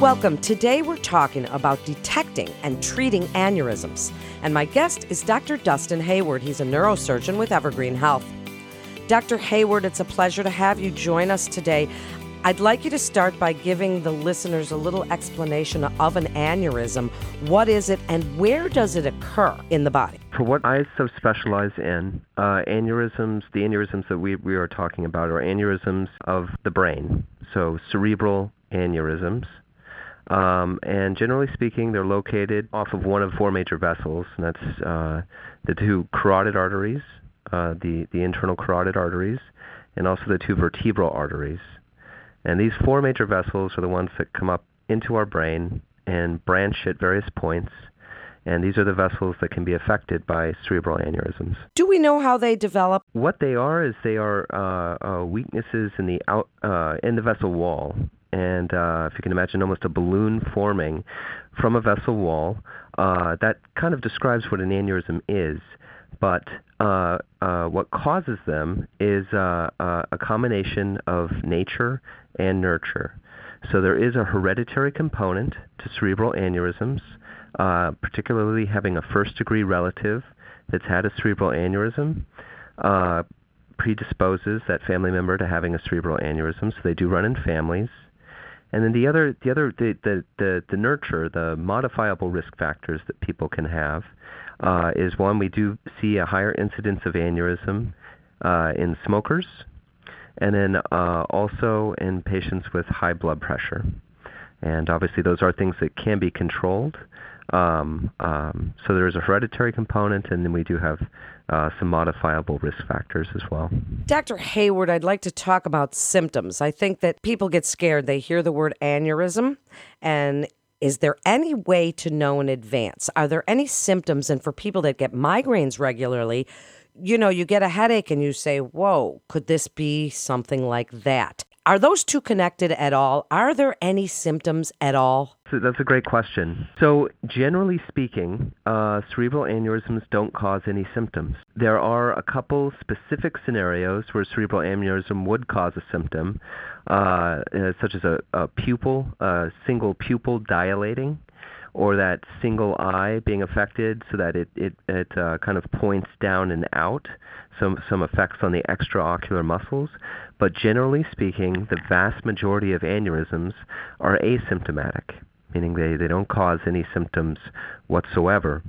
Welcome. Today we're talking about detecting and treating aneurysms. And my guest is Dr. Dustin Hayward. He's a neurosurgeon with Evergreen Health. Dr. Hayward, it's a pleasure to have you join us today. I'd like you to start by giving the listeners a little explanation of an aneurysm. What is it and where does it occur in the body? For what I so specialize in, uh, aneurysms, the aneurysms that we, we are talking about are aneurysms of the brain, so cerebral aneurysms. Um, and generally speaking, they're located off of one of four major vessels, and that's uh, the two carotid arteries, uh, the, the internal carotid arteries, and also the two vertebral arteries. And these four major vessels are the ones that come up into our brain and branch at various points. And these are the vessels that can be affected by cerebral aneurysms. Do we know how they develop? What they are is they are uh, uh weaknesses in the out uh, in the vessel wall and uh, if you can imagine almost a balloon forming from a vessel wall, uh, that kind of describes what an aneurysm is. But uh, uh what causes them is uh, uh, a combination of nature and nurture. So there is a hereditary component to cerebral aneurysms, particularly having a first degree relative that's had a cerebral aneurysm predisposes that family member to having a cerebral aneurysm, so they do run in families. And then the other, the other, the, the, the, the nurture, the modifiable risk factors that people can have uh, is one, we do see a higher incidence of aneurysm uh, in smokers, and then uh, also in patients with high blood pressure. And obviously, those are things that can be controlled. Um, um, so there is a hereditary component, and then we do have uh, some modifiable risk factors as well. Dr. Hayward, I'd like to talk about symptoms. I think that people get scared. They hear the word aneurysm, and is there any way to know in advance? Are there any symptoms? And for people that get migraines regularly, you know, you get a headache and you say, Whoa, could this be something like that? Are those two connected at all? Are there any symptoms at all? So that's a great question. So, generally speaking, uh, cerebral aneurysms don't cause any symptoms. There are a couple specific scenarios where cerebral aneurysm would cause a symptom, uh, uh such as a, a pupil, a single pupil dilating, or that single eye being affected so that it, it, it uh, kind of points down and out, some, some effects on the extraocular muscles. But generally speaking, the vast majority of aneurysms are asymptomatic, meaning they, they don't cause any symptoms whatsoever.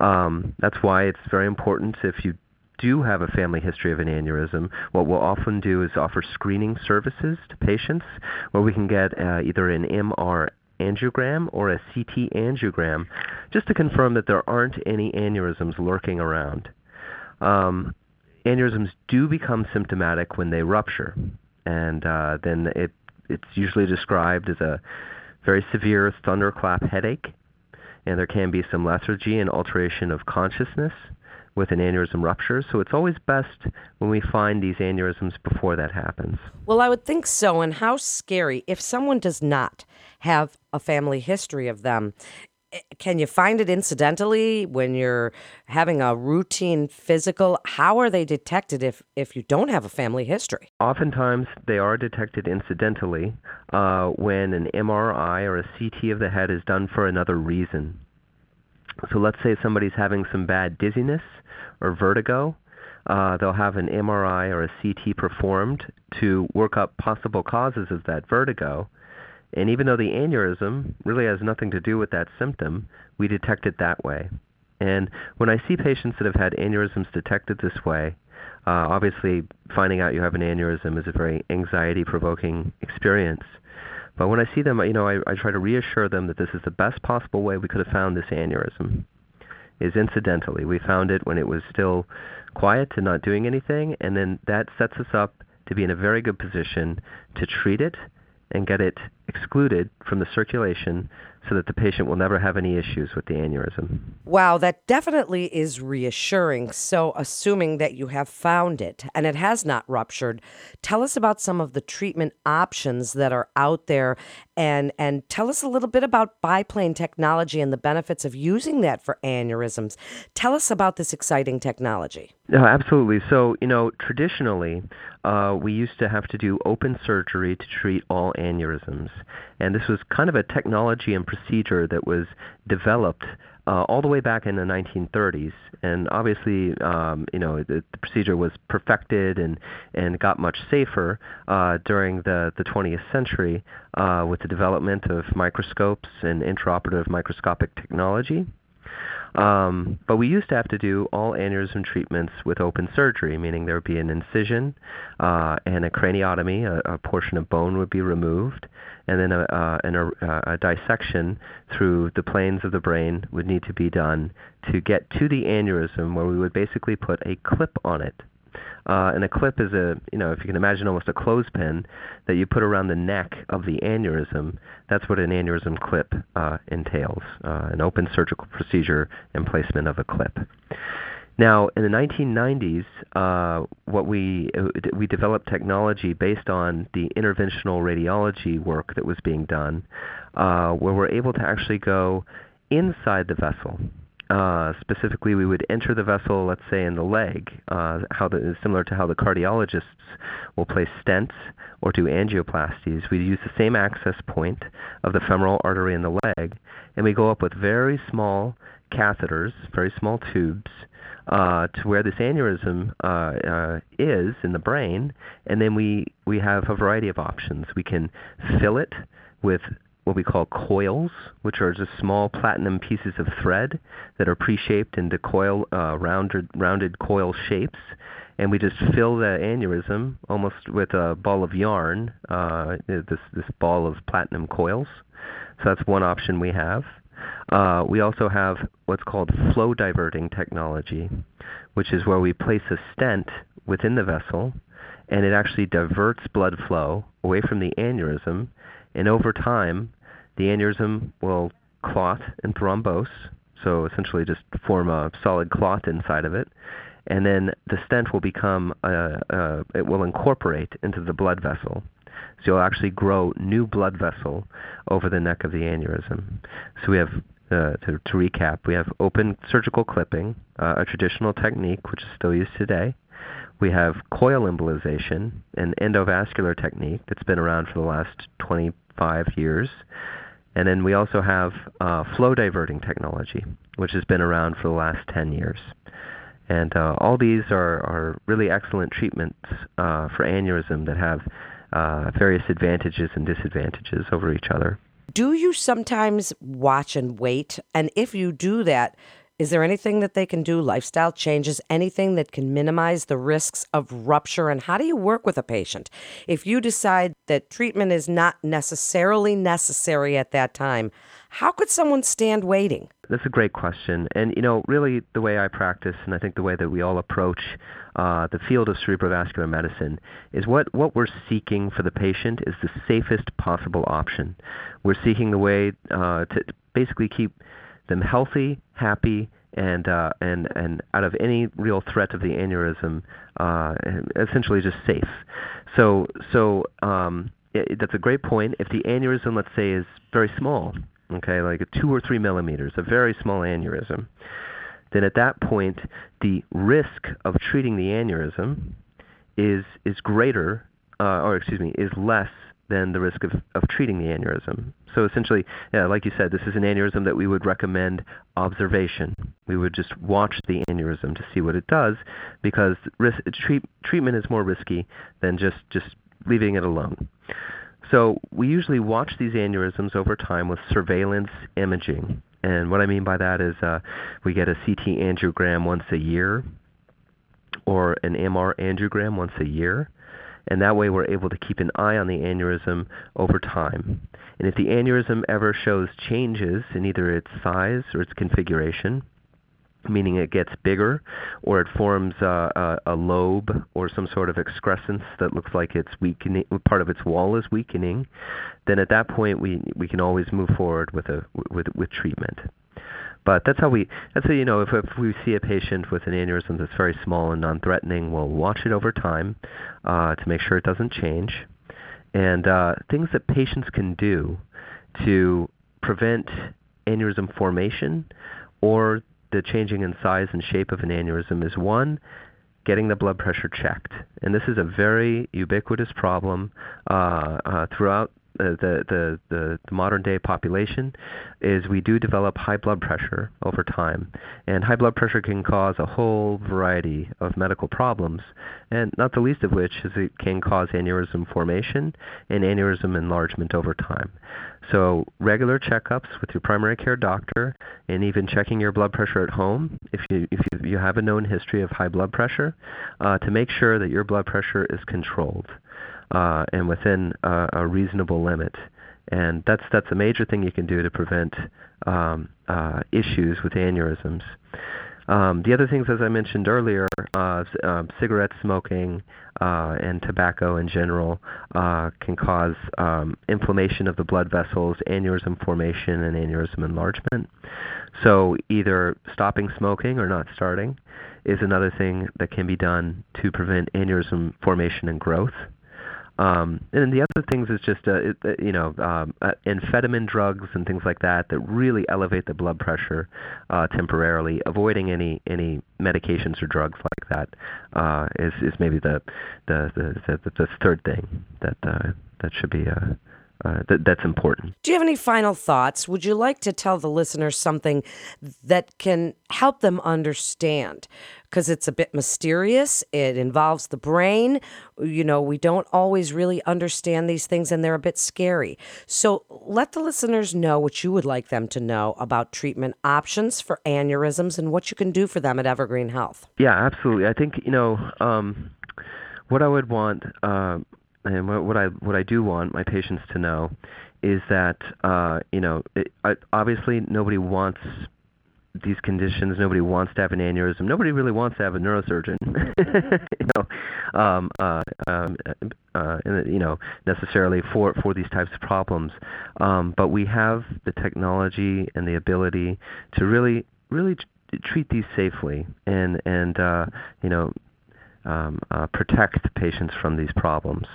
Um, that's why it's very important if you do have a family history of an aneurysm, what we'll often do is offer screening services to patients where we can get uh, either an MR angiogram or a CT angiogram just to confirm that there aren't any aneurysms lurking around. Um, aneurysms do become symptomatic when they rupture, and uh, then it, it's usually described as a very severe thunderclap headache, and there can be some lethargy and alteration of consciousness with an aneurysm rupture. So it's always best when we find these aneurysms before that happens. Well, I would think so. And how scary if someone does not have a family history of them. Can you find it incidentally when you're having a routine physical? How are they detected if, if you don't have a family history? Oftentimes, they are detected incidentally uh, when an MRI or a CT of the head is done for another reason. So let's say somebody's having some bad dizziness or vertigo. Uh, they'll have an MRI or a CT performed to work up possible causes of that vertigo. And even though the aneurysm really has nothing to do with that symptom, we detect it that way. And when I see patients that have had aneurysms detected this way, uh, obviously finding out you have an aneurysm is a very anxiety provoking experience. But when I see them, you know, I, I try to reassure them that this is the best possible way we could have found this aneurysm. Is incidentally, we found it when it was still quiet and not doing anything, and then that sets us up to be in a very good position to treat it and get it excluded from the circulation so that the patient will never have any issues with the aneurysm. Wow, that definitely is reassuring. So, assuming that you have found it and it has not ruptured, tell us about some of the treatment options that are out there and and tell us a little bit about biplane technology and the benefits of using that for aneurysms. Tell us about this exciting technology. No, absolutely. So, you know, traditionally, uh, we used to have to do open surgery to treat all aneurysms. And this was kind of a technology and procedure that was developed uh, all the way back in the 1930s. And obviously, um, you know, the, the, procedure was perfected and, and got much safer uh, during the, the 20th century uh, with the development of microscopes and intraoperative microscopic technology. Um, but we used to have to do all aneurysm treatments with open surgery, meaning there would be an incision uh, and a craniotomy, a, a, portion of bone would be removed, and then a, uh, a, a, dissection through the planes of the brain would need to be done to get to the aneurysm where we would basically put a clip on it. Uh, and a clip is a, you know, if you can imagine almost a clothespin that you put around the neck of the aneurysm. That's what an aneurysm clip uh, entails, uh, an open surgical procedure and placement of a clip. Now, in the 1990s, uh, what we uh, we developed technology based on the interventional radiology work that was being done, uh, where we're able to actually go inside the vessel uh, specifically, we would enter the vessel, let's say in the leg, uh, how the, similar to how the cardiologists will place stents or do angioplasties. We use the same access point of the femoral artery in the leg, and we go up with very small catheters, very small tubes, uh, to where this aneurysm uh, uh, is in the brain, and then we we have a variety of options. We can fill it with what we call coils, which are just small platinum pieces of thread that are pre-shaped into coil, uh, rounded, rounded coil shapes. And we just fill the aneurysm almost with a ball of yarn, uh, this, this ball of platinum coils. So that's one option we have. Uh, we also have what's called flow diverting technology, which is where we place a stent within the vessel and it actually diverts blood flow away from the aneurysm and over time, the aneurysm will clot and thrombose, so essentially just form a solid clot inside of it. And then the stent will become, uh, uh, it will incorporate into the blood vessel. So you'll actually grow new blood vessel over the neck of the aneurysm. So we have, uh, to, to, recap, we have open surgical clipping, uh, a traditional technique which is still used today. We have coil embolization, an endovascular technique that's been around for the last 25 years. And then we also have uh, flow diverting technology, which has been around for the last 10 years. And uh, all these are, are really excellent treatments uh, for aneurysm that have uh, various advantages and disadvantages over each other. Do you sometimes watch and wait? And if you do that, is there anything that they can do, lifestyle changes, anything that can minimize the risks of rupture? And how do you work with a patient? If you decide that treatment is not necessarily necessary at that time, how could someone stand waiting? That's a great question. And, you know, really the way I practice, and I think the way that we all approach uh, the field of cerebrovascular medicine, is what, what we're seeking for the patient is the safest possible option. We're seeking the way uh, to basically keep them healthy, happy, and uh, and and out of any real threat of the aneurysm, uh, essentially just safe. So so um, it, that's a great point. If the aneurysm, let's say, is very small, okay, like a two or three millimeters, a very small aneurysm, then at that point the risk of treating the aneurysm is is greater, uh, or excuse me, is less than the risk of, of treating the aneurysm. So essentially, yeah, like you said, this is an aneurysm that we would recommend observation. We would just watch the aneurysm to see what it does because risk, treat, treatment is more risky than just, just leaving it alone. So we usually watch these aneurysms over time with surveillance imaging. And what I mean by that is uh, we get a CT angiogram once a year or an MR angiogram once a year and that way we're able to keep an eye on the aneurysm over time. And if the aneurysm ever shows changes in either its size or its configuration, meaning it gets bigger or it forms a, a, a, lobe or some sort of excrescence that looks like it's weakening part of its wall is weakening then at that point we we can always move forward with a with with treatment but that's how we, that's how, you know, if, if we see a patient with an aneurysm that's very small and non-threatening, we'll watch it over time uh, to make sure it doesn't change. And uh, things that patients can do to prevent aneurysm formation or the changing in size and shape of an aneurysm is one, getting the blood pressure checked. And this is a very ubiquitous problem uh, uh, throughout the, the, the, the modern day population is we do develop high blood pressure over time. And high blood pressure can cause a whole variety of medical problems, and not the least of which is it can cause aneurysm formation and aneurysm enlargement over time. So regular checkups with your primary care doctor, and even checking your blood pressure at home if you if you, you have a known history of high blood pressure, uh, to make sure that your blood pressure is controlled uh, and within a, a reasonable limit. And that's that's a major thing you can do to prevent um, uh, issues with aneurysms. Um, the other things, as I mentioned earlier, uh, uh, cigarette smoking uh, and tobacco in general uh, can cause um, inflammation of the blood vessels, aneurysm formation, and aneurysm enlargement. So either stopping smoking or not starting is another thing that can be done to prevent aneurysm formation and growth. Um, and the other things is just, uh, uh, you know, um, uh, amphetamine drugs and things like that that really elevate the blood pressure uh, temporarily. Avoiding any any medications or drugs like that uh, is is maybe the the the, the, the third thing that uh, that should be. Uh, uh, th- that's important. Do you have any final thoughts? Would you like to tell the listeners something that can help them understand? Because it's a bit mysterious, it involves the brain. You know, we don't always really understand these things and they're a bit scary. So let the listeners know what you would like them to know about treatment options for aneurysms and what you can do for them at Evergreen Health. Yeah, absolutely. I think, you know, um, what I would want. Uh, and what, I what I do want my patients to know is that uh, you know it, I, obviously nobody wants these conditions. Nobody wants to have an aneurysm. Nobody really wants to have a neurosurgeon, you know, um, uh, um, uh, you know, necessarily for for these types of problems. Um, but we have the technology and the ability to really, really treat these safely and and uh, you know um, uh, protect patients from these problems.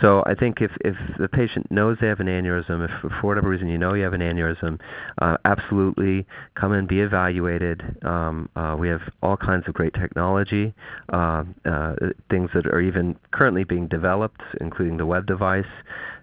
So I think if, if the patient knows they have an aneurysm, if for whatever reason you know you have an aneurysm, uh, absolutely come and be evaluated. Um, uh, we have all kinds of great technology, uh, uh things that are even currently being developed, including the web device,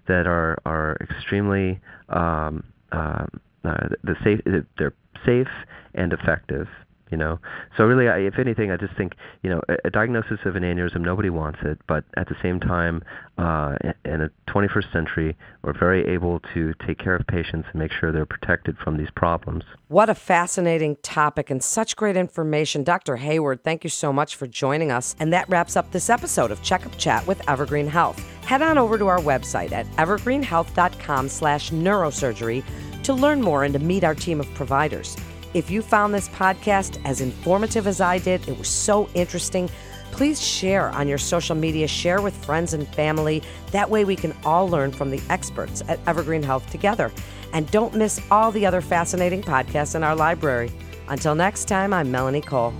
that are are extremely um, uh, the safe. They're safe and effective you know? So really I, if anything i just think you know a, a, diagnosis of an aneurysm nobody wants it but at the same time uh, in the 21st century we're very able to take care of patients and make sure they're protected from these problems. What a fascinating topic and such great information. Dr hayward thank you so much for joining us. And that wraps up this episode of checkup chat with evergreen health. Head on over to our website at evergreenhealth.com slash neurosurgery to learn more and to meet our team of providers if you found this podcast as informative as I did, it was so interesting. Please share on your social media, share with friends and family. That way we can all learn from the experts at Evergreen Health together. And don't miss all the other fascinating podcasts in our library. Until next time, I'm Melanie Cole.